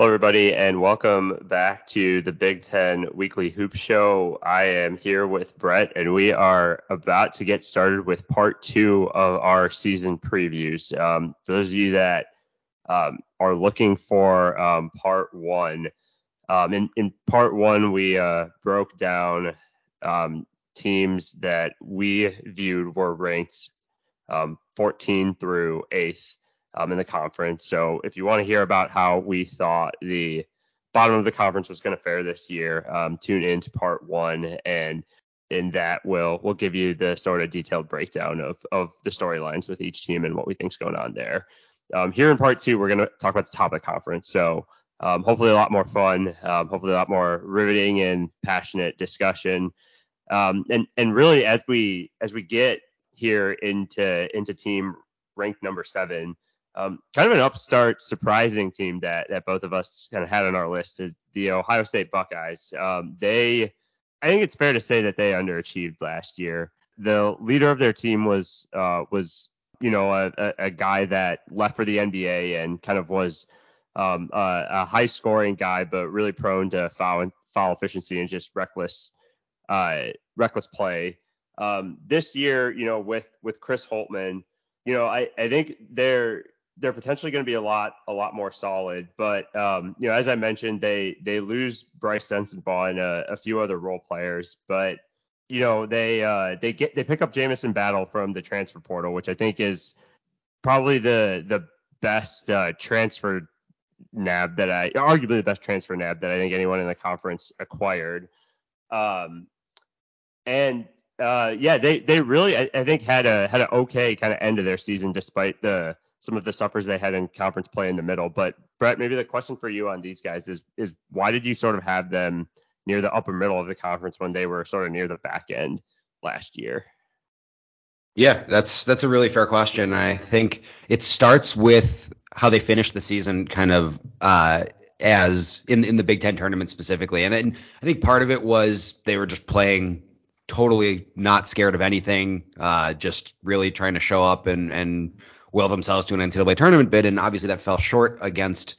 Hello, everybody, and welcome back to the Big Ten Weekly Hoop Show. I am here with Brett, and we are about to get started with part two of our season previews. Um, those of you that um, are looking for um, part one, um, in, in, part one, we uh, broke down um, teams that we viewed were ranked um, 14 through 8th um, in the conference. So if you want to hear about how we thought the bottom of the conference was going to fare this year, um, tune in to part one, and in that we'll we'll give you the sort of detailed breakdown of of the storylines with each team and what we think's going on there. Um, here in part two, we're going to talk about the top of conference. So um, hopefully a lot more fun, um, hopefully a lot more riveting and passionate discussion. Um, and and really as we as we get here into into team ranked number seven, um, kind of an upstart, surprising team that that both of us kind of had on our list is the Ohio State Buckeyes. Um, they, I think it's fair to say that they underachieved last year. The leader of their team was uh, was you know a, a, a, guy that left for the NBA and kind of was um, a, a, high scoring guy, but really prone to foul and foul efficiency and just reckless uh, reckless play. Um, this year, you know, with with Chris Holtmann, you know, I, I think they're they're potentially going to be a lot a lot more solid. But um, you know, as I mentioned, they they lose Bryce Sensabaugh and a, a few other role players, but you know they uh, they get they pick up Jamison Battle from the transfer portal, which I think is probably the the best uh, transfer nab that I arguably the best transfer nab that I think anyone in the conference acquired. Um, and uh, yeah, they they really I, I think had a had an okay kind of end of their season despite the some of the suppers they had in conference play in the middle. But Brett, maybe the question for you on these guys is is why did you sort of have them near the upper middle of the conference when they were sort of near the back end last year? Yeah, that's that's a really fair question. I think it starts with how they finished the season, kind of uh, as in in the Big Ten tournament specifically, and, and I think part of it was they were just playing totally not scared of anything, uh, just really trying to show up and and will themselves to an NCAA tournament bid, and obviously that fell short against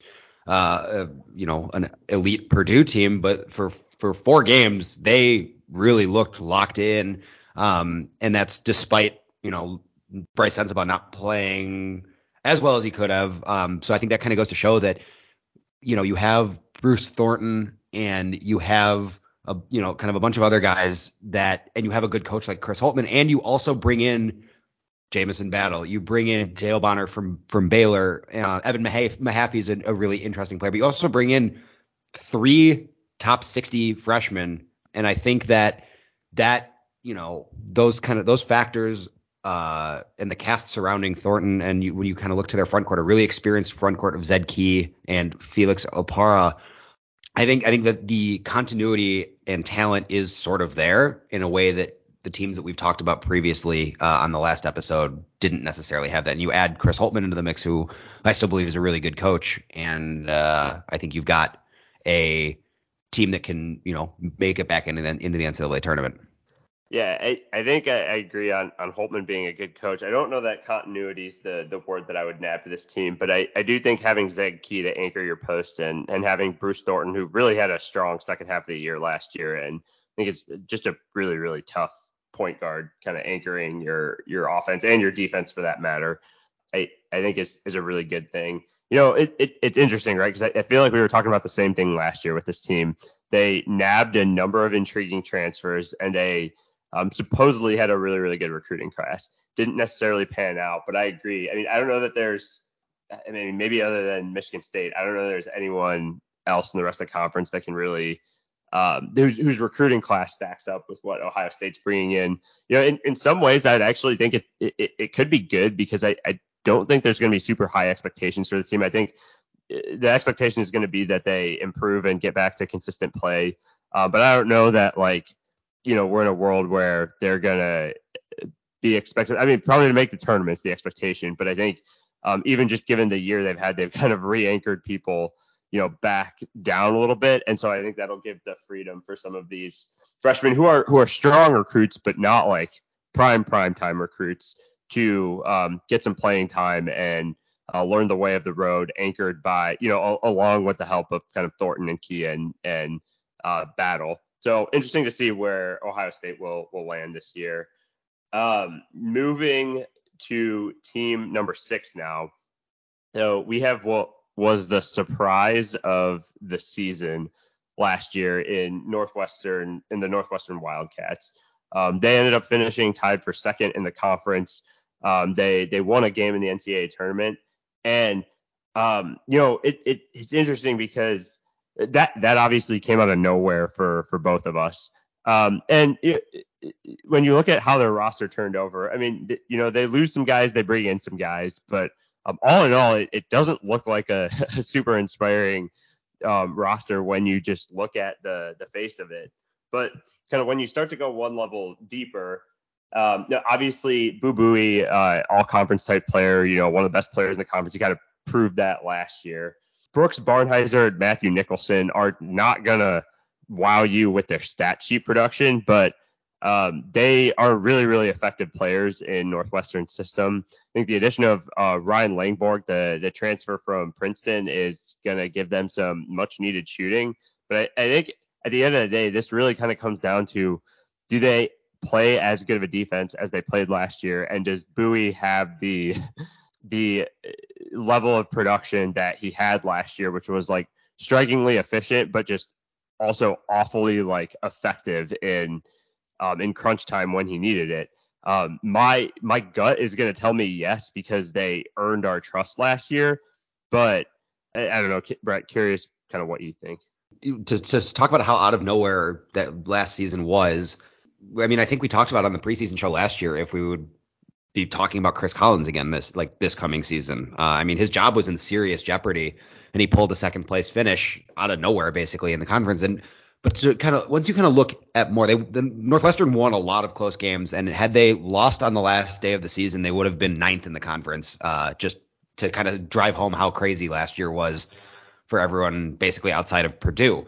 uh, uh, you know an elite Purdue team. But for for four games, they really looked locked in, um, and that's despite you know Bryce Sensabaugh not playing as well as he could have. Um, so I think that kind of goes to show that you know you have Bruce Thornton and you have a, you know kind of a bunch of other guys that and you have a good coach like Chris Holtmann and you also bring in Jamison Battle. You bring in Dale Bonner from from Baylor. Uh, Evan Mahaffey is a, a, really interesting player. But you also bring in three top 60 freshmen, and I think that that you know those kind of those factors uh, and the cast surrounding Thornton, and you, when you kind of look to their front court, a really experienced front court of Zed Key and Felix Okpara, I think I think that the continuity and talent is sort of there in a way that the teams that we've talked about previously uh, on the last episode didn't necessarily have that. And you add Chris Holtmann into the mix, who I still believe is a really good coach, and uh, I think you've got a team that can, you know, make it back into the, into the NCAA tournament. Yeah, I, I think I, I, agree on, on Holtmann being a good coach. I don't know that continuity is the, the word that I would nab to this team, but I, I do think having Zed Key to anchor your post and, and having Bruce Thornton, who really had a strong second half of the year last year, and I think it's just a really, really tough point guard kind of anchoring your your offense and your defense for that matter, I I think is is a really good thing. You know, it, it it's interesting, right? Because I, I feel like we were talking about the same thing last year with this team. They nabbed a number of intriguing transfers, and they um, supposedly had a really really good recruiting class. Didn't necessarily pan out, but I agree. I mean, I don't know that there's, I mean, maybe other than Michigan State, I don't know there's anyone else in the rest of the conference that can really um, whose, recruiting class stacks up with what Ohio State's bringing in. You know, in, in some ways, I'd actually think it, it, it could be good because I, I don't think there's going to be super high expectations for the team. I think uh, the expectation is going to be that they improve and get back to consistent play. Uh, but I don't know that like, you know, we're in a world where they're going to be expected. I mean, probably to make the tournament's the expectation, but I think um, even just given the year they've had, they've kind of re-anchored people you know, back down a little bit. And so I think that'll give the freedom for some of these freshmen who are who are strong recruits, but not like prime prime time recruits to um, get some playing time and uh, learned the way of the road, anchored by, you know, a- along with the help of kind of Thornton and Key and, and uh, Battle. So interesting to see where Ohio State will will land this year. Um, moving to team number six now. So we have what was the surprise of the season last year in Northwestern in the Northwestern Wildcats. Um, they ended up finishing tied for second in the conference. Um, they they won a game in the NCAA tournament, and um, you know it, it it's interesting because that that obviously came out of nowhere for for both of us. Um, and it, it, when you look at how their roster turned over, I mean, you know, they lose some guys, they bring in some guys, but um, all in all, it, it, doesn't look like a, a super inspiring um, roster when you just look at the the face of it. But kind of when you start to go one level deeper, um, obviously Boo Buie, uh, all conference type player, you know, one of the best players in the conference. You kind of proved that last year. Brooks Barnhizer and Matthew Nicholson are not gonna wow you with their stat sheet production, but um, they are really, really effective players in Northwestern system. I think the addition of uh, Ryan Langborg, the the transfer from Princeton, is going to give them some much needed shooting. But I, I think at the end of the day, this really kind of comes down to do they play as good of a defense as they played last year, and does Buie have the the level of production that he had last year, which was like strikingly efficient, but just also awfully like effective in um, in crunch time when he needed it. Um, my my gut is going to tell me yes because they earned our trust last year, but I, I don't know, Brett. Curious, kind of what you think. To, to talk about how out of nowhere that last season was, I mean, I think we talked about on the preseason show last year if we would be talking about Chris Collins again this like this coming season. Uh, I mean, his job was in serious jeopardy, and he pulled a second place finish out of nowhere basically in the conference. And but to kind of once you kind of look at more, they the Northwestern won a lot of close games, and had they lost on the last day of the season, they would have been ninth in the conference. Uh, just to kind of drive home how crazy last year was for everyone, basically outside of Purdue.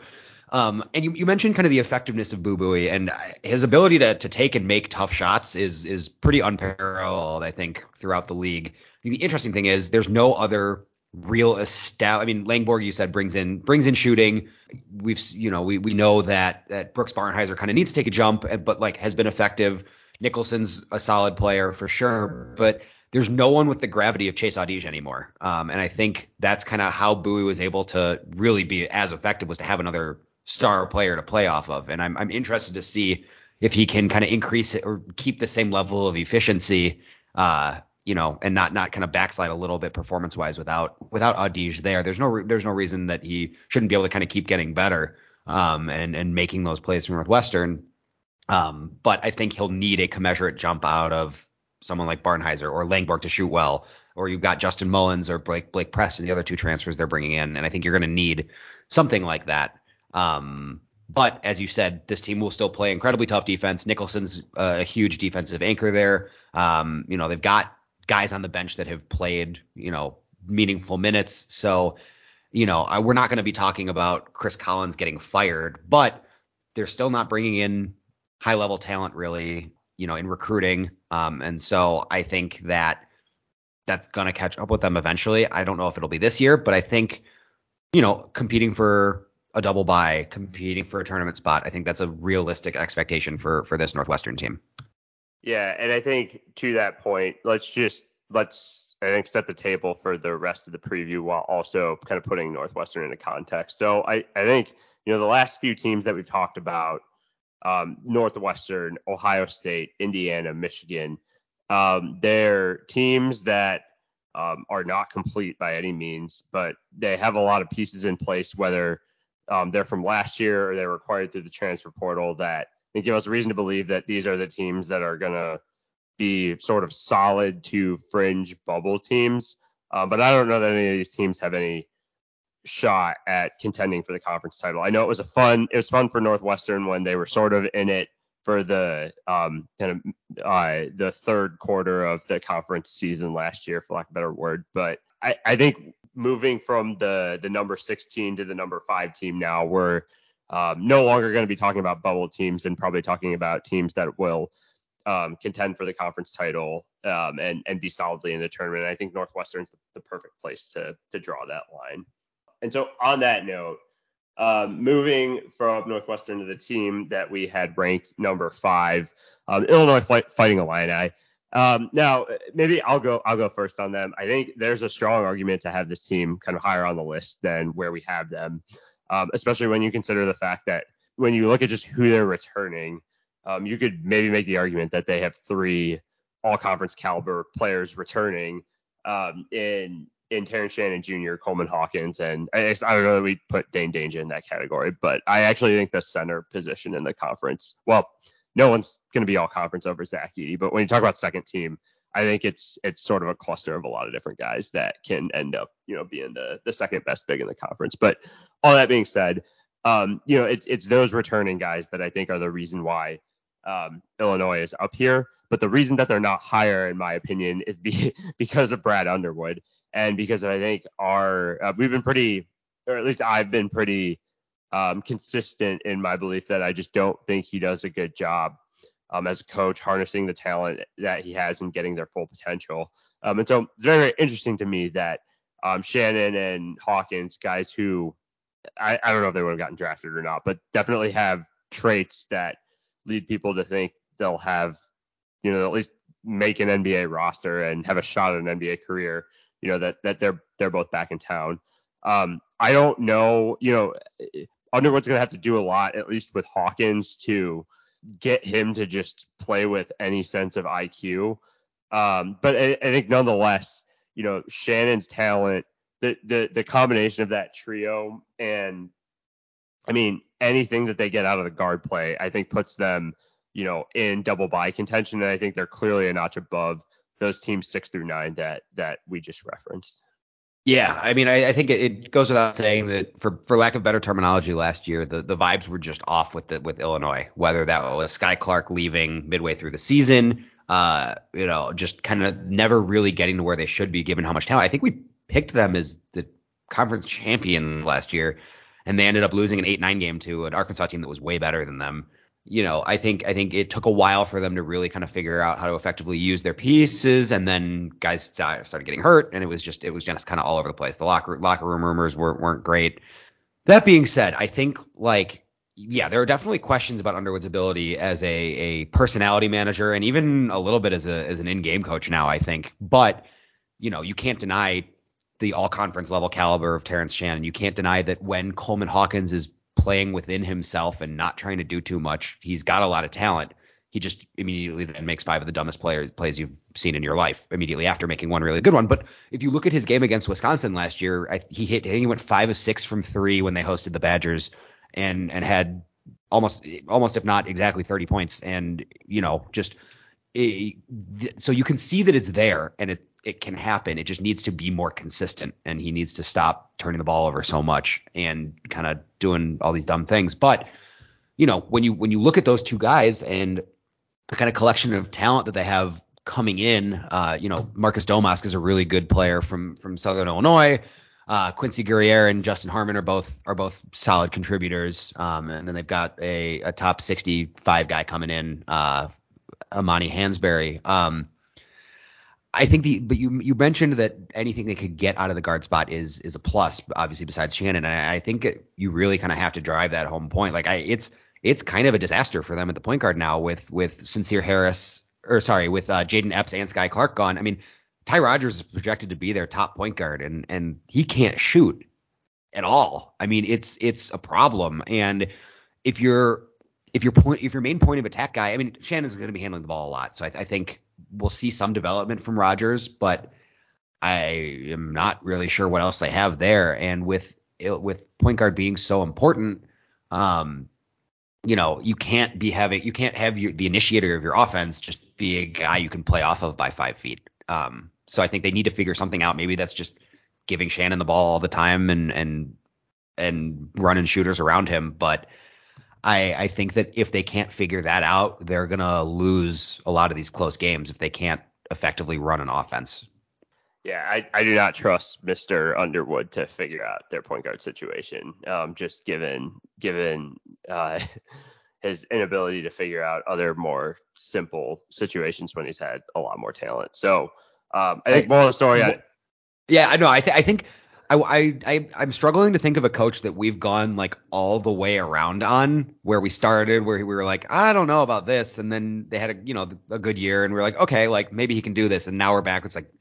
Um, and you, you, mentioned kind of the effectiveness of Boo Buie and his ability to to take and make tough shots is is pretty unparalleled, I think, throughout the league. The interesting thing is there's no other real estab I mean, Langborg, you said brings in brings in shooting. We've you know we we know that that Brooks Barnhizer kind of needs to take a jump, but like has been effective. Nicholson's a solid player for sure, but there's no one with the gravity of Chase Audige anymore. Um, and I think that's kind of how Buie was able to really be as effective was to have another star player to play off of. And I'm I'm interested to see if he can kind of increase it or keep the same level of efficiency uh, you know, and not not kind of backslide a little bit performance wise without without Audige there. There's no there's no reason that he shouldn't be able to kind of keep getting better um, and and making those plays for Northwestern. Um, but I think he'll need a commensurate jump out of someone like Barnhizer or Langborg to shoot well, or you've got Justin Mullins or Blake Blake Preston, the other two transfers they're bringing in, and I think you're going to need something like that. Um, but as you said, this team will still play incredibly tough defense. Nicholson's a huge defensive anchor there. Um, you know, they've got guys on the bench that have played, you know, meaningful minutes. So, you know, I, we're not going to be talking about Chris Collins getting fired, but they're still not bringing in high level talent really, you know, in recruiting. Um, and so I think that that's going to catch up with them eventually. I don't know if it'll be this year, but I think, you know, competing for a double bye, competing for a tournament spot, I think that's a realistic expectation for for this Northwestern team. Yeah, and I think to that point, let's just let's I think set the table for the rest of the preview while also kind of putting Northwestern into context. So I I think you know the last few teams that we've talked about, um, Northwestern, Ohio State, Indiana, Michigan, um, they're teams that um, are not complete by any means, but they have a lot of pieces in place, whether um, they're from last year or they're acquired through the transfer portal that give us reason to believe that these are the teams that are going to be sort of solid to fringe bubble teams. Um, but I don't know that any of these teams have any shot at contending for the conference title. I know it was a fun, it was fun for Northwestern when they were sort of in it for the um, kind of uh, the third quarter of the conference season last year, for lack of a better word. But I, I think moving from the the number 16 to the number five team now, we're um, no longer going to be talking about bubble teams and probably talking about teams that will um, contend for the conference title um, and and be solidly in the tournament. I think Northwestern's the, the perfect place to to draw that line. And so on that note, um, moving from Northwestern to the team that we had ranked number five, um, Illinois Fight, Fighting Illini. Um, now, maybe I'll go. I'll go first on them. I think there's a strong argument to have this team kind of higher on the list than where we have them, um, especially when you consider the fact that when you look at just who they're returning, um, you could maybe make the argument that they have three all-conference caliber players returning um, in in Terrence Shannon Jr., Coleman Hawkins, and I, I don't know that we put Dain Dainja in that category, but I actually think the center position in the conference, well, no one's going to be all conference over Zach Edey, but when you talk about second team, I think it's it's sort of a cluster of a lot of different guys that can end up, you know, being the the second best big in the conference. But all that being said, um, you know, it's it's those returning guys that I think are the reason why um, Illinois is up here. But the reason that they're not higher, in my opinion, is be, because of Brad Underwood and because I think our uh, we've been pretty, or at least I've been pretty um, consistent in my belief that I just don't think he does a good job um, as a coach harnessing the talent that he has and getting their full potential. Um, and so it's very, very interesting to me that um, Shannon and Hawkins, guys who I, I don't know if they would have gotten drafted or not, but definitely have traits that lead people to think they'll have, you know, at least make an NBA roster and have a shot at an NBA career. You know that that they're they're both back in town. Um, I don't know, you know, Underwood's to have to do a lot, at least with Hawkins, to get him to just play with any sense of IQ. Um, but I, I, think nonetheless, you know, Shannon's talent, the, the the combination of that trio, and I mean anything that they get out of the guard play, I think puts them, you know, in double bye contention, and I think they're clearly a notch above those teams six through nine that that we just referenced. Yeah, I mean, I, I think it, it, goes without saying that for for lack of better terminology, last year the, the vibes were just off with the with Illinois. Whether that was Skyy Clark leaving midway through the season, uh, you know, just kind of never really getting to where they should be given how much talent. I think we picked them as the conference champion last year, and they ended up losing an eight nine game to an Arkansas team that was way better than them you know, I think I think it took a while for them to really kind of figure out how to effectively use their pieces, and then guys started getting hurt, and it was just it was just kind of all over the place. The locker locker room rumors weren't weren't great. That being said, I think like yeah, there are definitely questions about Underwood's ability as a a personality manager, and even a little bit as a as an in game coach now. I think, but you know, you can't deny the all conference level caliber of Terrence Shannon. You can't deny that when Coleman Hawkins is playing within himself and not trying to do too much. He's got a lot of talent. He just immediately then makes five of the dumbest players plays you've seen in your life immediately after making one really good one. But if you look at his game against Wisconsin last year, I, he hit I think he went five of six from three when they hosted the Badgers and and had almost almost if not exactly 30 points and you know just eh, it, so you can see that it's there and it it can happen. It just needs to be more consistent, and he needs to stop turning the ball over so much and kind of doing all these dumb things. But you know, when you when you look at those two guys and the kind of collection of talent that they have coming in, uh, you know, Marcus Domask is a really good player from from Southern Illinois. Uh, Quincy Guerrier and Justin Harmon are both are both solid contributors. Um, and then they've got a, a top 65 guy coming in, uh, Amani Hansberry. Um, I think the but you you mentioned that anything they could get out of the guard spot is is a plus, obviously besides Shannon. And I, I think you really kind of have to drive that home point. Like I, it's it's kind of a disaster for them at the point guard now with with Sencire Harris or sorry with uh, Jayden Epps and Skyy Clark gone. I mean, Ty Rodgers is projected to be their top point guard, and and he can't shoot at all. I mean, it's it's a problem. And if you're if your point if your main point of attack guy, I mean, Shannon's going to be handling the ball a lot, so I, I think we'll see some development from Rodgers, but I am not really sure what else they have there. And with with point guard being so important, um, you know, you can't be having you can't have your, the initiator of your offense just be a guy you can play off of by five feet. Um, so I think they need to figure something out. Maybe that's just giving Shannon the ball all the time and and and running shooters around him, but I, I think that if they can't figure that out, they're gonna lose a lot of these close games if they can't effectively run an offense. Yeah, I, I do not trust Mr. Underwood to figure out their point guard situation. Um, just given given uh, his inability to figure out other more simple situations when he's had a lot more talent. So um, I think more of the story. I, yeah, I know. I, th- I think I, I, I am struggling to think of a coach that we've gone like all the way around on where we started where we were like I don't know about this and then they had a you know a good year and we are like okay like maybe he can do this and now we're back it's like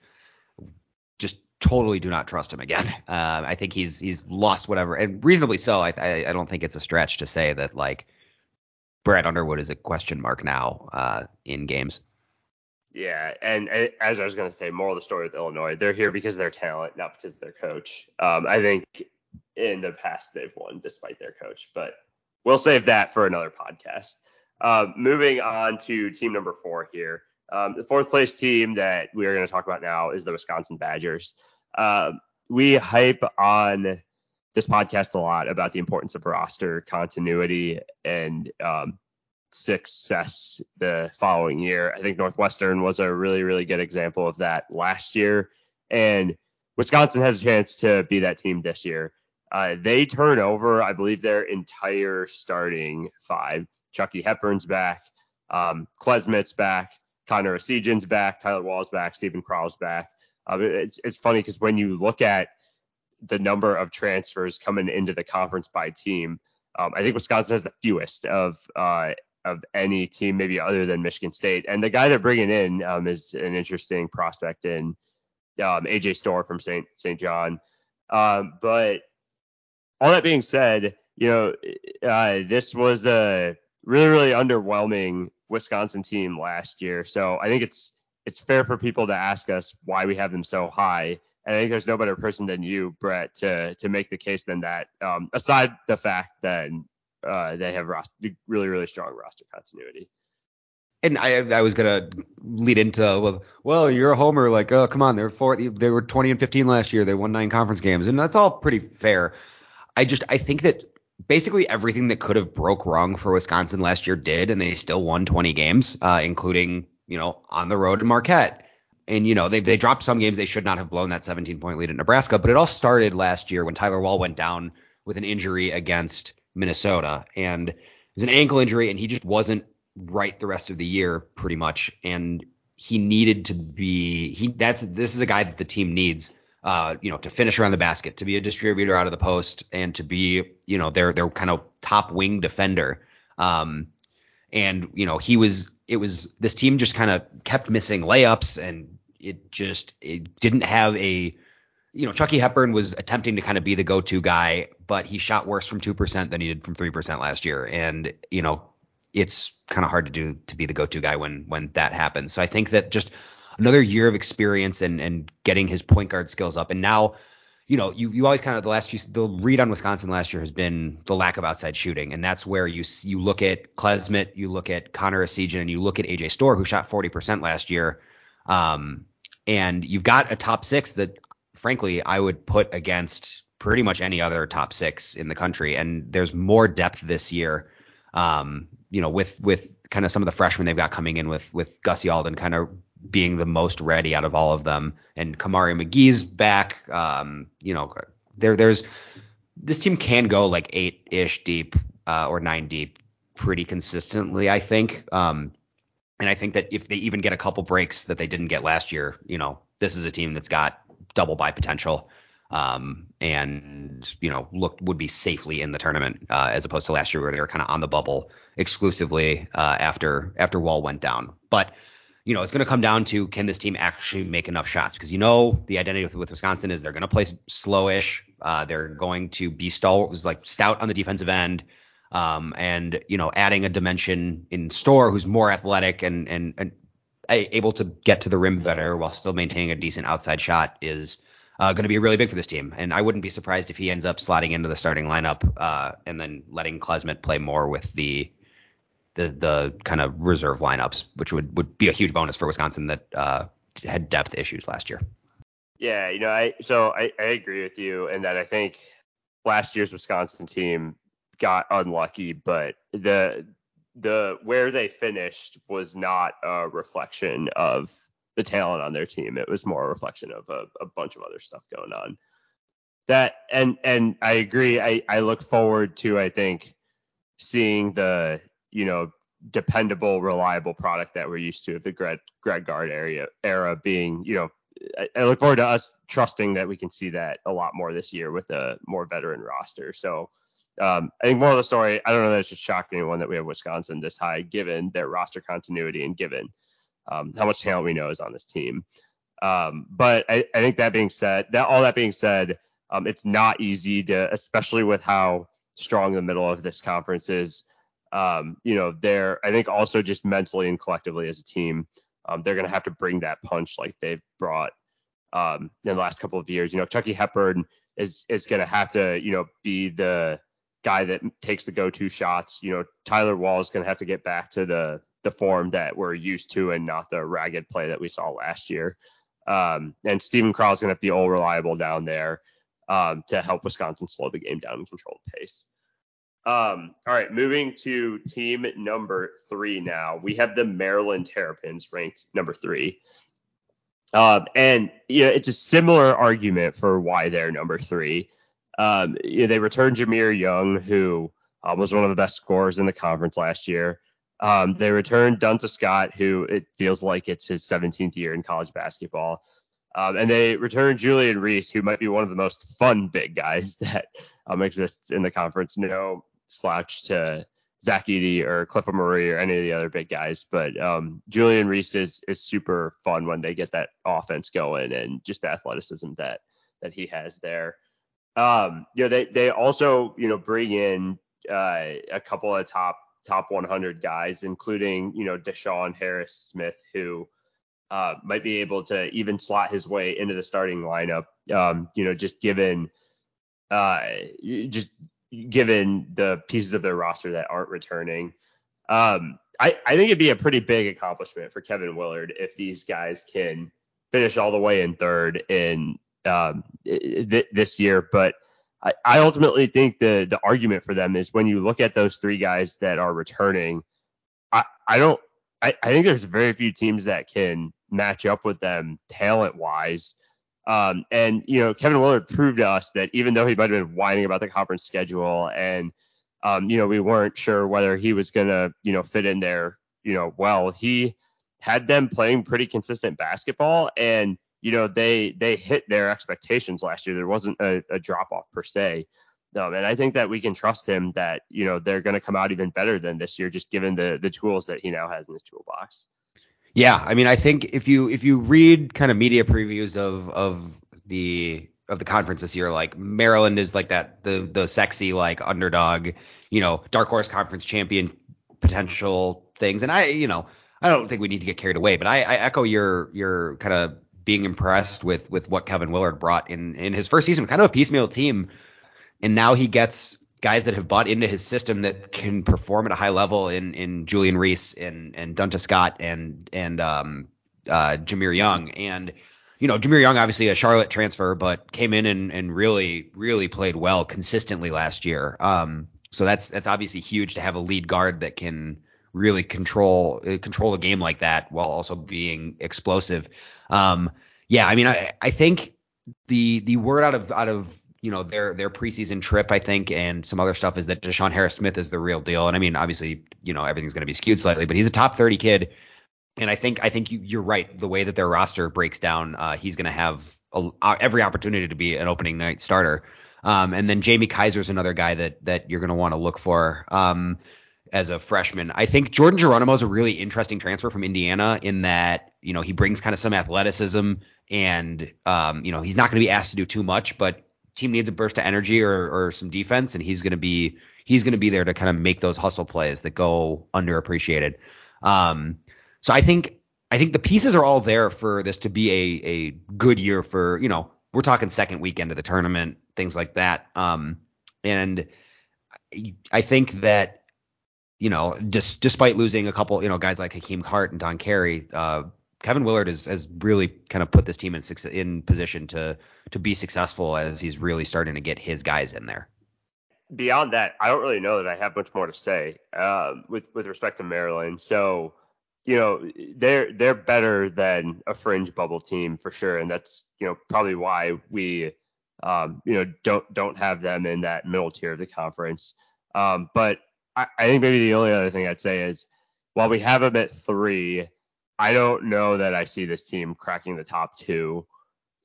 just totally do not trust him again. Uh, I think he's he's lost whatever and reasonably so. I, I, I don't think it's a stretch to say that like Brad Underwood is a question mark now uh, in games. Yeah, and, and, as I was going to say, more of the story with Illinois, they're here because of their talent, not because of their coach. Um, I think in the past they've won despite their coach, but we'll save that for another podcast. Um, moving on to team number four here. Um, the fourth place team that we are going to talk about now is the Wisconsin Badgers. Um, we hype on this podcast a lot about the importance of roster continuity and um, success the following year. I think Northwestern was a really, really good example of that last year. And Wisconsin has a chance to be that team this year. Uh, they turn over, I believe, their entire starting five. Chucky Hepburn's back, um, back, Connor Essegian's back, Tyler Wahl's back, Steven Crowl back. Um, it's it's funny because when you look at the number of transfers coming into the conference by team, um, I think Wisconsin has the fewest of uh, of any team, maybe other than Michigan State. And the guy they're bringing in um, is an interesting prospect in um, AJ Storr from St. St. John. Um, but all that being said, you know, uh, this was a really, really underwhelming Wisconsin team last year. So I think it's it's fair for people to ask us why we have them so high. And I think there's no better person than you, Brett, to to make the case than that. Um, aside the fact that uh, they have really really strong roster continuity. And I I was gonna lead into well well you're a homer like oh come on they're four they were 20 and 15 last year they won nine conference games and that's all pretty fair. I just I think that basically everything that could have broke wrong for Wisconsin last year did and they still won 20 games uh, including you know on the road in Marquette and you know they they dropped some games they should not have blown that 17 point lead at Nebraska but it all started last year when Tyler Wahl went down with an injury against Minnesota, and it was an ankle injury, and he just wasn't right the rest of the year, pretty much. And he needed to be he. That's this is a guy that the team needs. Uh, you know, to finish around the basket, to be a distributor out of the post, and to be, you know, their their kind of top wing defender. Um, and you know, he was. It was this team just kind of kept missing layups, and it just it didn't have a you know, Chucky Hepburn was attempting to kind of be the go-to guy, but he shot worse from 2% than he did from 3% last year. And, you know, it's kind of hard to do to be the go-to guy when when that happens. So I think that just another year of experience and and getting his point guard skills up. And now, you know, you you always kind of the last few the read on Wisconsin last year has been the lack of outside shooting, and that's where you you look at Klesmit, you look at Connor Essegian, and you look at AJ Storr who shot 40% last year. Um, and you've got a top six that frankly, I would put against pretty much any other top six in the country. And there's more depth this year. Um, you know, with with kind of some of the freshmen they've got coming in with with Gus Yalden kind of being the most ready out of all of them, and Kamari McGee's back. Um, you know, there there's this team can go like eight ish deep uh, or nine deep pretty consistently, I think. Um, and I think that if they even get a couple breaks that they didn't get last year, you know, this is a team that's got double by potential. Um, and you know looked would be safely in the tournament uh, as opposed to last year where they were kind of on the bubble exclusively uh, after after Wahl went down. But you know it's going to come down to can this team actually make enough shots because you know the identity with, with Wisconsin is they're going to play slowish. Uh, they're going to be stalwart, like stout on the defensive end. Um, and you know adding a dimension in Storr, who's more athletic and and, and able to get to the rim better while still maintaining a decent outside shot is uh, going to be really big for this team. And I wouldn't be surprised if he ends up slotting into the starting lineup uh, and then letting Klesmit play more with the the the kind of reserve lineups, which would would be a huge bonus for Wisconsin that uh, had depth issues last year. Yeah, you know, I so I, I agree with you in that I think last year's Wisconsin team got unlucky, but the the where they finished was not a reflection of the talent on their team. It was more a reflection of a, a bunch of other stuff going on. That and and I agree. I I look forward to I think seeing the you know, dependable, reliable product that we're used to of the Greg, Greg Gard area era being, you know, I, I look forward to us trusting that we can see that a lot more this year with a more veteran roster. So um, I think more of the story, I don't know that it should shock anyone that we have Wisconsin this high, given their roster continuity and given um, how much talent we know is on this team. Um, but I, I, think that being said, that all that being said, um, it's not easy to, especially with how strong the middle of this conference is. Um, you know, they're I think also just mentally and collectively as a team, um, they're going to have to bring that punch like they've brought in the last couple of years. You know, Chucky Hepburn is is going to have to you know be the guy that takes the go-to shots. You know, Tyler Wahl is going to have to get back to the the form that we're used to and not the ragged play that we saw last year. Um, and Steven Crowl is going to be all reliable down there um, to help Wisconsin slow the game down and control the pace. Um, all right, moving to team number three now. We have the Maryland Terrapins ranked number three. Um, and you know, it's a similar argument for why they're number three. Um, they returned Jahmir Young, who um, was one of the best scorers in the conference last year. Um, they returned Donta Scott, who it feels like it's his 17th year in college basketball. Um, and they returned Julian Reese, who might be one of the most fun big guys that um, exists in the conference. No slouch to Zach Edey or Clifford Omoruyi or any of the other big guys, but um, Julian Reese is is super fun when they get that offense going and just the athleticism that that he has there. Um, you know, they they also you know bring in uh, a couple of top top 100 guys, including you know DeShawn Harris Smith, who uh, might be able to even slot his way into the starting lineup. Um, you know, just given uh, just given the pieces of their roster that aren't returning. Um, I, I think it'd be a pretty big accomplishment for Kevin Willard if these guys can finish all the way in third in um, th- this year. But I, I ultimately think the the argument for them is when you look at those three guys that are returning, I, I don't I, I think there's very few teams that can match up with them talent wise. Um, and you know, Kevin Willard proved to us that even though he might have been whining about the conference schedule and um, you know, we weren't sure whether he was gonna, you know, fit in there, you know, well, he had them playing pretty consistent basketball and you know, they they hit their expectations last year. There wasn't a, a drop off per se. Um, and I think that we can trust him that, you know, they're going to come out even better than this year, just given the the tools that he now has in his toolbox. Yeah, I mean, I think if you if you read kind of media previews of of the of the conference this year, like Maryland is like that the the sexy like underdog, you know, dark horse conference champion potential things, and I you know I don't think we need to get carried away, but I, I echo your your kind of being impressed with with what Kevin Willard brought in in his first season, kind of a piecemeal team, and now he gets guys that have bought into his system that can perform at a high level in in Julian Reese and and Donta Scott and and um uh Jahmir Young and you know Jahmir Young obviously a Charlotte transfer but came in and and really really played well consistently last year. Um so that's that's obviously huge to have a lead guard that can really control uh, control a game like that while also being explosive. Um, yeah, I mean, I, I think the the word out of out of you know their their preseason trip, I think, and some other stuff is that DeShawn Harris Smith is the real deal. And I mean, obviously, you know, everything's going to be skewed slightly, but he's a top 30 kid. And I think I think you, are right. The way that their roster breaks down, uh, he's going to have a, every opportunity to be an opening night starter. Um, and then Jamie Kaiser is another guy that that you're going to want to look for. Um, as a freshman. I think Jordan Geronimo is a really interesting transfer from Indiana in that, you know, he brings kind of some athleticism and, um, you know, he's not going to be asked to do too much, but team needs a burst of energy or, or some defense and he's going to be, he's going to be there to kind of make those hustle plays that go underappreciated. Um, so I think, I think the pieces are all there for this to be a, a good year for, you know, we're talking second weekend of the tournament, things like that. Um, and I think that you know, just despite losing a couple, you know, guys like Hakim Hart and Don Carey, uh, Kevin Willard has, has really kind of put this team in in position to to be successful as he's really starting to get his guys in there. Beyond that, I don't really know that I have much more to say um, with with respect to Maryland. So, you know, they're they're better than a fringe bubble team for sure, and that's you know probably why we um, you know don't don't have them in that middle tier of the conference. Um, but I, I think maybe the only other thing I'd say is while we have them at three, I don't know that I see this team cracking the top two.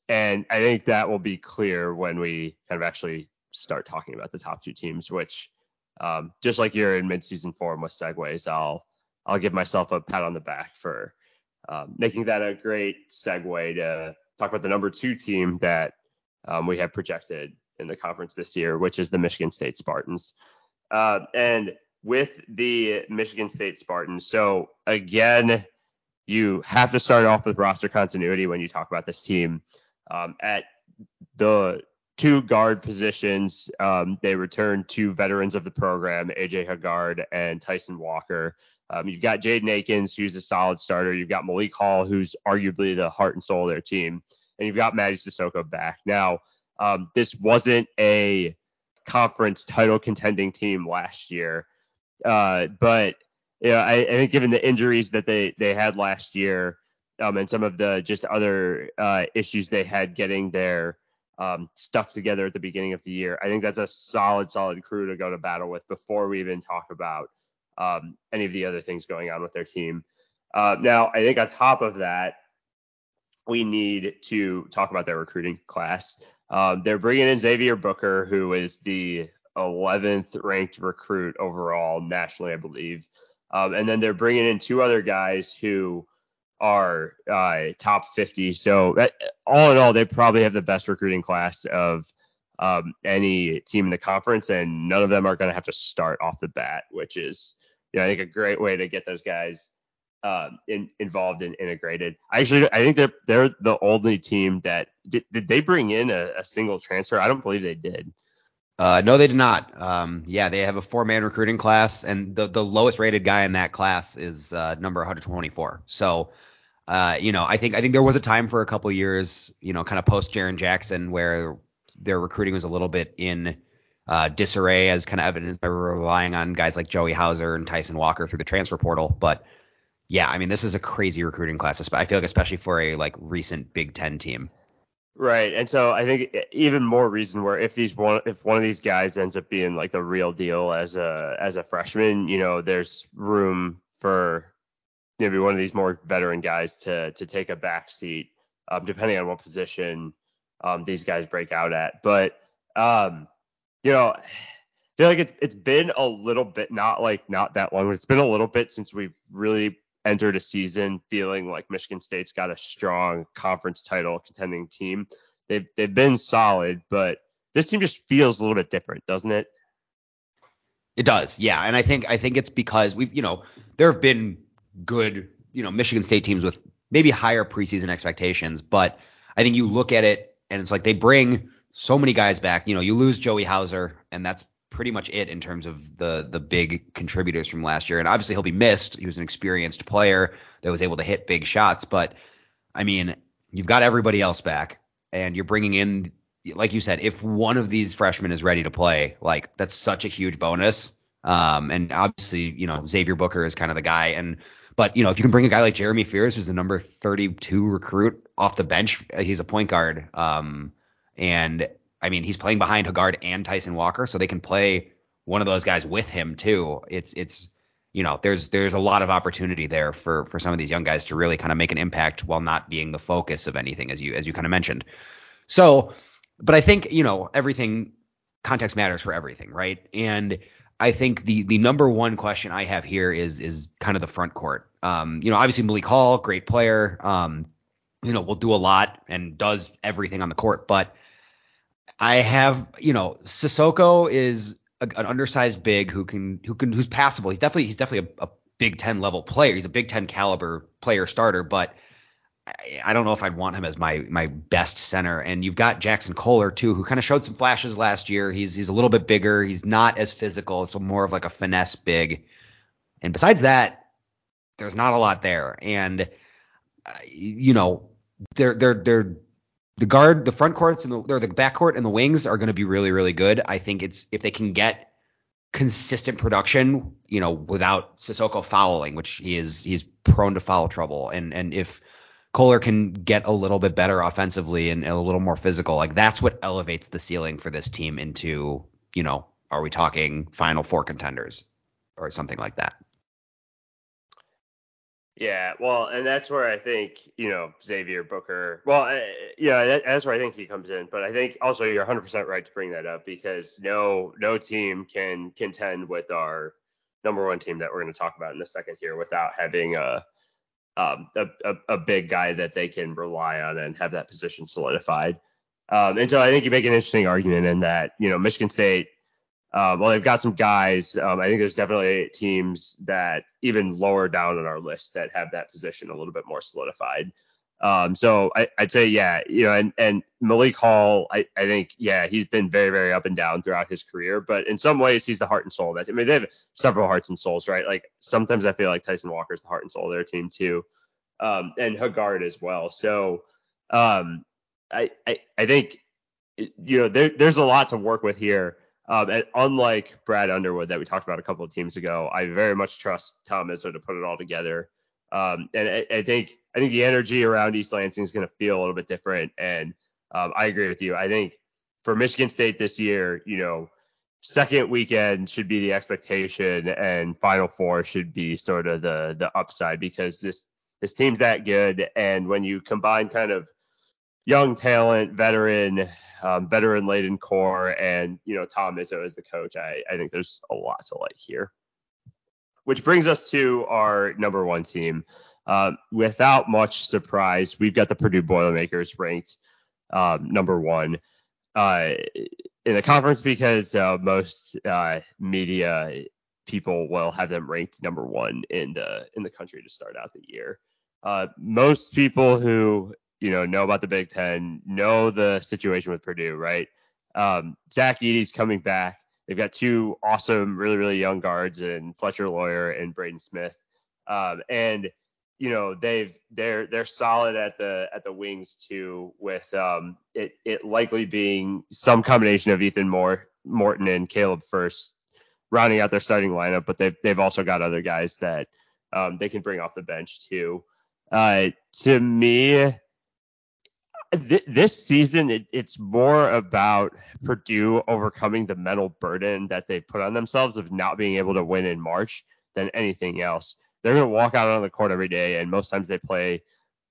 And I think that will be clear when we kind of actually start talking about the top two teams, which um, just like you're in midseason form with segues, I'll I'll give myself a pat on the back for um, making that a great segue to talk about the number two team that um, we have projected in the conference this year, which is the Michigan State Spartans. Uh, and with the Michigan State Spartans, so again, you have to start off with roster continuity when you talk about this team. Um, at the two guard positions, um, they return two veterans of the program, AJ Hoggard and Tyson Walker. Um, you've got Jaden Akins, who's a solid starter. You've got Malik Hall, who's arguably the heart and soul of their team. And you've got Mady Sissoko back. Now, um, this wasn't a conference title contending team last year. Uh, but you know, I, I, think given the injuries that they, they had last year um, and some of the just other uh, issues they had getting their um, stuck together at the beginning of the year, I think that's a solid, solid crew to go to battle with before we even talk about um, any of the other things going on with their team. Uh, now, I think on top of that, we need to talk about their recruiting class. Um, they're bringing in Xavier Booker, who is the 11th ranked recruit overall nationally, I believe. Um, and then they're bringing in two other guys who are uh, top 50. So that, all in all, they probably have the best recruiting class of um, any team in the conference, and none of them are going to have to start off the bat, which is you know, I think a great way to get those guys um, in, involved and integrated. I actually I think they're they're the only team that did, did they bring in a, a single transfer? I don't believe they did. Uh, no, they did not. Um, yeah, they have a four-man recruiting class, and the the lowest rated guy in that class is uh, number 124. So, uh, you know, I think I think there was a time for a couple years, you know, kind of post Jaren Jackson, where their recruiting was a little bit in uh, disarray, as kind of evidence by relying on guys like Joey Hauser and Tyson Walker through the transfer portal. But yeah, I mean, this is a crazy recruiting class. I feel like especially for a like recent Big Ten team. Right, and so I think even more reason where if these one if one of these guys ends up being like the real deal as a as a freshman, you know, there's room for maybe one of these more veteran guys to to take a back seat, um, depending on what position um, these guys break out at. But um, you know, I feel like it's it's been a little bit not like not that long, but it's been a little bit since we've really entered a season feeling like Michigan State's got a strong conference title contending team. They've they've been solid, but this team just feels a little bit different, doesn't it? It does, yeah. And I think I think it's because we've you know there have been good you know Michigan State teams with maybe higher preseason expectations, but I think you look at it and it's like they bring so many guys back. You know, you lose Joey Hauser, and that's pretty much it in terms of the the big contributors from last year. And obviously he'll be missed. He was an experienced player that was able to hit big shots, but I mean, you've got everybody else back and you're bringing in like you said, if one of these freshmen is ready to play, like that's such a huge bonus. Um, and obviously, you know, Xavier Booker is kind of the guy. And but you know, if you can bring a guy like Jeremy Fears, who's the number 32 recruit off the bench, he's a point guard. Um, and I mean, he's playing behind Hoggard and Tyson Walker, so they can play one of those guys with him too. It's it's you know, there's there's a lot of opportunity there for for some of these young guys to really kind of make an impact while not being the focus of anything, as you as you kind of mentioned. So, but I think you know everything context matters for everything, right? And I think the the number one question I have here is is kind of the front court. Um, you know, obviously Malik Hall, great player. Um, you know, will do a lot and does everything on the court, but I have, you know, Sissoko is a, an undersized big who can who can who's passable. He's definitely he's definitely a, a Big Ten level player. He's a Big Ten caliber player starter, but I, I don't know if I'd want him as my my best center. And you've got Jaxon Kohler too, who kind of showed some flashes last year. He's he's a little bit bigger. He's not as physical, so more of like a finesse big. And besides that, there's not a lot there. And uh, you know, they're they're they're the guard, the front courts and the or the back court and the wings are going to be really really good. I think it's if they can get consistent production, you know, without Sissoko fouling, which he is he's prone to foul trouble, and and if Kohler can get a little bit better offensively and, and a little more physical, like that's what elevates the ceiling for this team into, you know, are we talking Final Four contenders? or something like that. Yeah, well, and that's where I think you know Xavier Booker. Well, uh, yeah, that, that's where I think he comes in. But I think also you're 100% right to bring that up because no no team can contend with our number one team that we're going to talk about in a second here without having a um, a, a, a big guy that they can rely on and have that position solidified. Um, and so I think you make an interesting argument in that you know Michigan State uh, well, they've got some guys. Um, I think there's definitely teams that even lower down on our list that have that position a little bit more solidified. Um, so I, would say, yeah, you know, and, and Malik Hall, I, I think, yeah, he's been very, very up and down throughout his career, but in some ways, he's the heart and soul of that. I mean, they have several hearts and souls, right? Like sometimes I feel like Tyson Walker is the heart and soul of their team too, um, and Hoggard as well. So um, I, I, I think, you know, there, there's a lot to work with here. Um, and unlike Brad Underwood that we talked about a couple of teams ago, I very much trust Tom Izzo to put it all together. Um, and I, I, think I think the energy around East Lansing is going to feel a little bit different. And um, I agree with you. I think for Michigan State this year, you know, second weekend should be the expectation, and Final Four should be sort of the the upside because this this team's that good. And when you combine kind of young talent, veteran, um, veteran laden core, and you know Tom Izzo as the coach. I, I think there's a lot to like here. Which brings us to our number one team. Uh, without much surprise, we've got the Purdue Boilermakers ranked um, number one uh, in the conference because uh, most uh, media people will have them ranked number one in the in the country to start out the year. Uh, most people who you know, know about the Big Ten, know the situation with Purdue, right? Um, Zach Edey's coming back. They've got two awesome, really, really young guards and Fletcher Loyer and Braden Smith. Um, and you know they've they're they're solid at the at the wings too, with um, it it likely being some combination of Ethan Moore, Morton and Caleb Furst rounding out their starting lineup, but they've they've also got other guys that um, they can bring off the bench too. Uh, to me, th- this season it, it's more about Purdue overcoming the mental burden that they put on themselves of not being able to win in March than anything else. They're going to walk out on the court every day, and most times they play,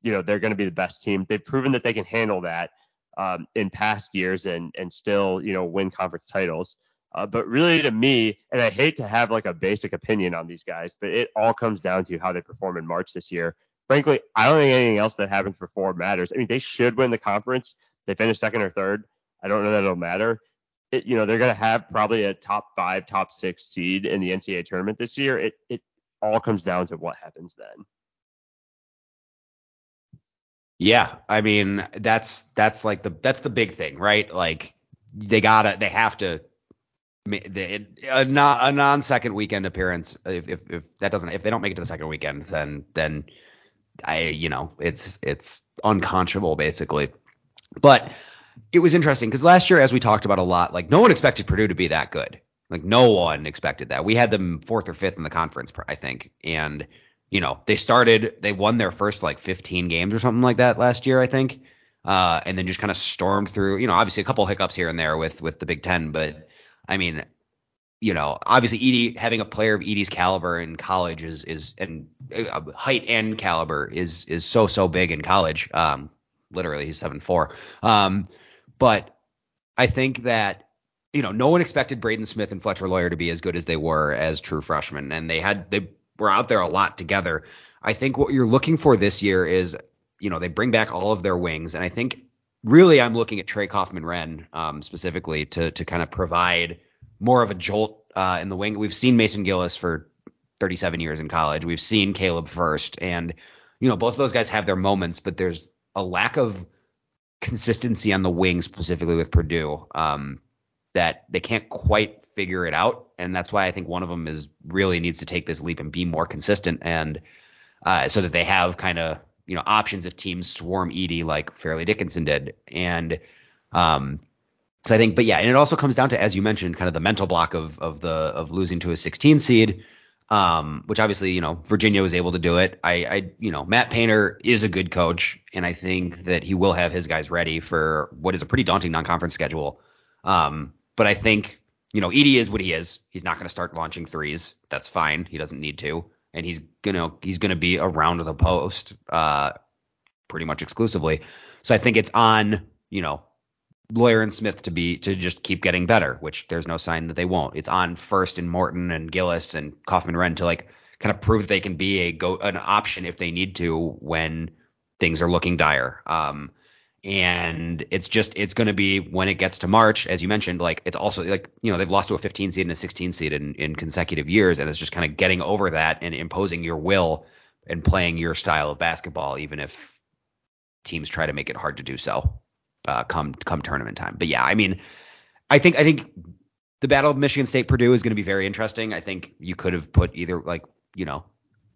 you know, they're going to be the best team. They've proven that they can handle that um, in past years and and still, you know, win conference titles. Uh, but really, to me, and I hate to have like a basic opinion on these guys, but it all comes down to how they perform in March this year frankly, I don't think anything else that happens before matters. I mean, they should win the conference. They finish second or third. I don't know that it'll matter. It, you know, they're going to have probably a top five, top six seed in the NCAA tournament this year. It it all comes down to what happens then. Yeah, I mean that's that's like the that's the big thing, right? Like they gotta they have to the, a, non, a non second weekend appearance. If, if if that doesn't if they don't make it to the second weekend, then then I, you know, it's it's unconscionable basically. But it was interesting because last year, as we talked about a lot, like no one expected Purdue to be that good. Like no one expected that. We had them fourth or fifth in the conference, I think, and you know they started, they won their first like 15 games or something like that last year, I think, uh, and then just kind of stormed through. You know, obviously a couple hiccups here and there with with the Big Ten, but I mean, you know, obviously Edey having a player of Edey's caliber in college is is and uh, height and caliber is is so so big in college. Um, literally he's seven four. Um, but I think that you know no one expected Braden Smith and Fletcher Loyer to be as good as they were as true freshmen, and they had they were out there a lot together. I think what you're looking for this year is you know they bring back all of their wings, and I think really I'm looking at Trey Kaufman Renn um, specifically to to kind of provide more of a jolt uh, in the wing. We've seen Mason Gillis for 37 years in college. We've seen Caleb Furst, and you know both of those guys have their moments, but there's a lack of consistency on the wing specifically with Purdue um, that they can't quite figure it out, and that's why I think one of them is really needs to take this leap and be more consistent, and uh, so that they have kind of you know options if teams swarm Edey like Fairleigh Dickinson did, and um, so I think, but yeah, and it also comes down to, as you mentioned, kind of the mental block of of the of losing to a 16 seed, um, which obviously you know Virginia was able to do it. I, I you know Matt Painter is a good coach, and I think that he will have his guys ready for what is a pretty daunting non-conference schedule. Um, but I think you know, Edey is what he is. He's not going to start launching threes. That's fine. He doesn't need to, and he's gonna he's gonna be around the post, uh, pretty much exclusively. So I think it's on you know Loyer and Smith to be to just keep getting better, which there's no sign that they won't. It's on Furst and Morton and Gillis and Kaufman Renn to like kind of prove that they can be a go an option if they need to when things are looking dire. Um, and it's just it's going to be when it gets to March, as you mentioned, like it's also like you know they've lost to a 15 seed and a 16 seed in, in consecutive years, and it's just kind of getting over that and imposing your will and playing your style of basketball, even if teams try to make it hard to do so uh, come come tournament time. But yeah, I mean, I think I think the battle of Michigan State Purdue is going to be very interesting. I think you could have put either like you know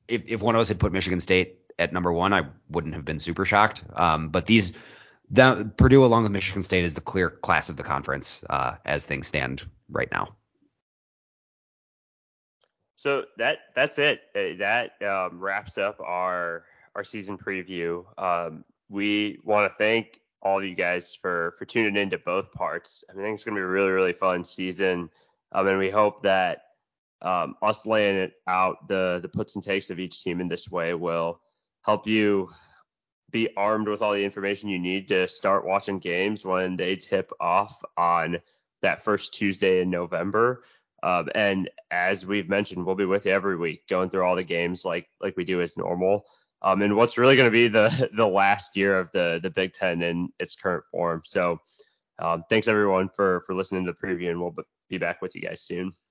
if if one of us had put Michigan State at number one, I wouldn't have been super shocked. Um, but these the Purdue along with Michigan State is the clear class of the conference uh, as things stand right now. So that that's it. Uh, that um, wraps up our our season preview. Um, we want to thank all of you guys for for tuning in to both parts. I, think it's going to be a really really fun season, um, and we hope that um, us laying it out the the puts and takes of each team in this way will help you be armed with all the information you need to start watching games when they tip off on that first Tuesday in November. Um, and as we've mentioned, we'll be with you every week, going through all the games like like we do as normal. Um, and what's really going to be the the last year of the the Big Ten in its current form. So um, thanks everyone for for listening to the preview, and we'll be back with you guys soon.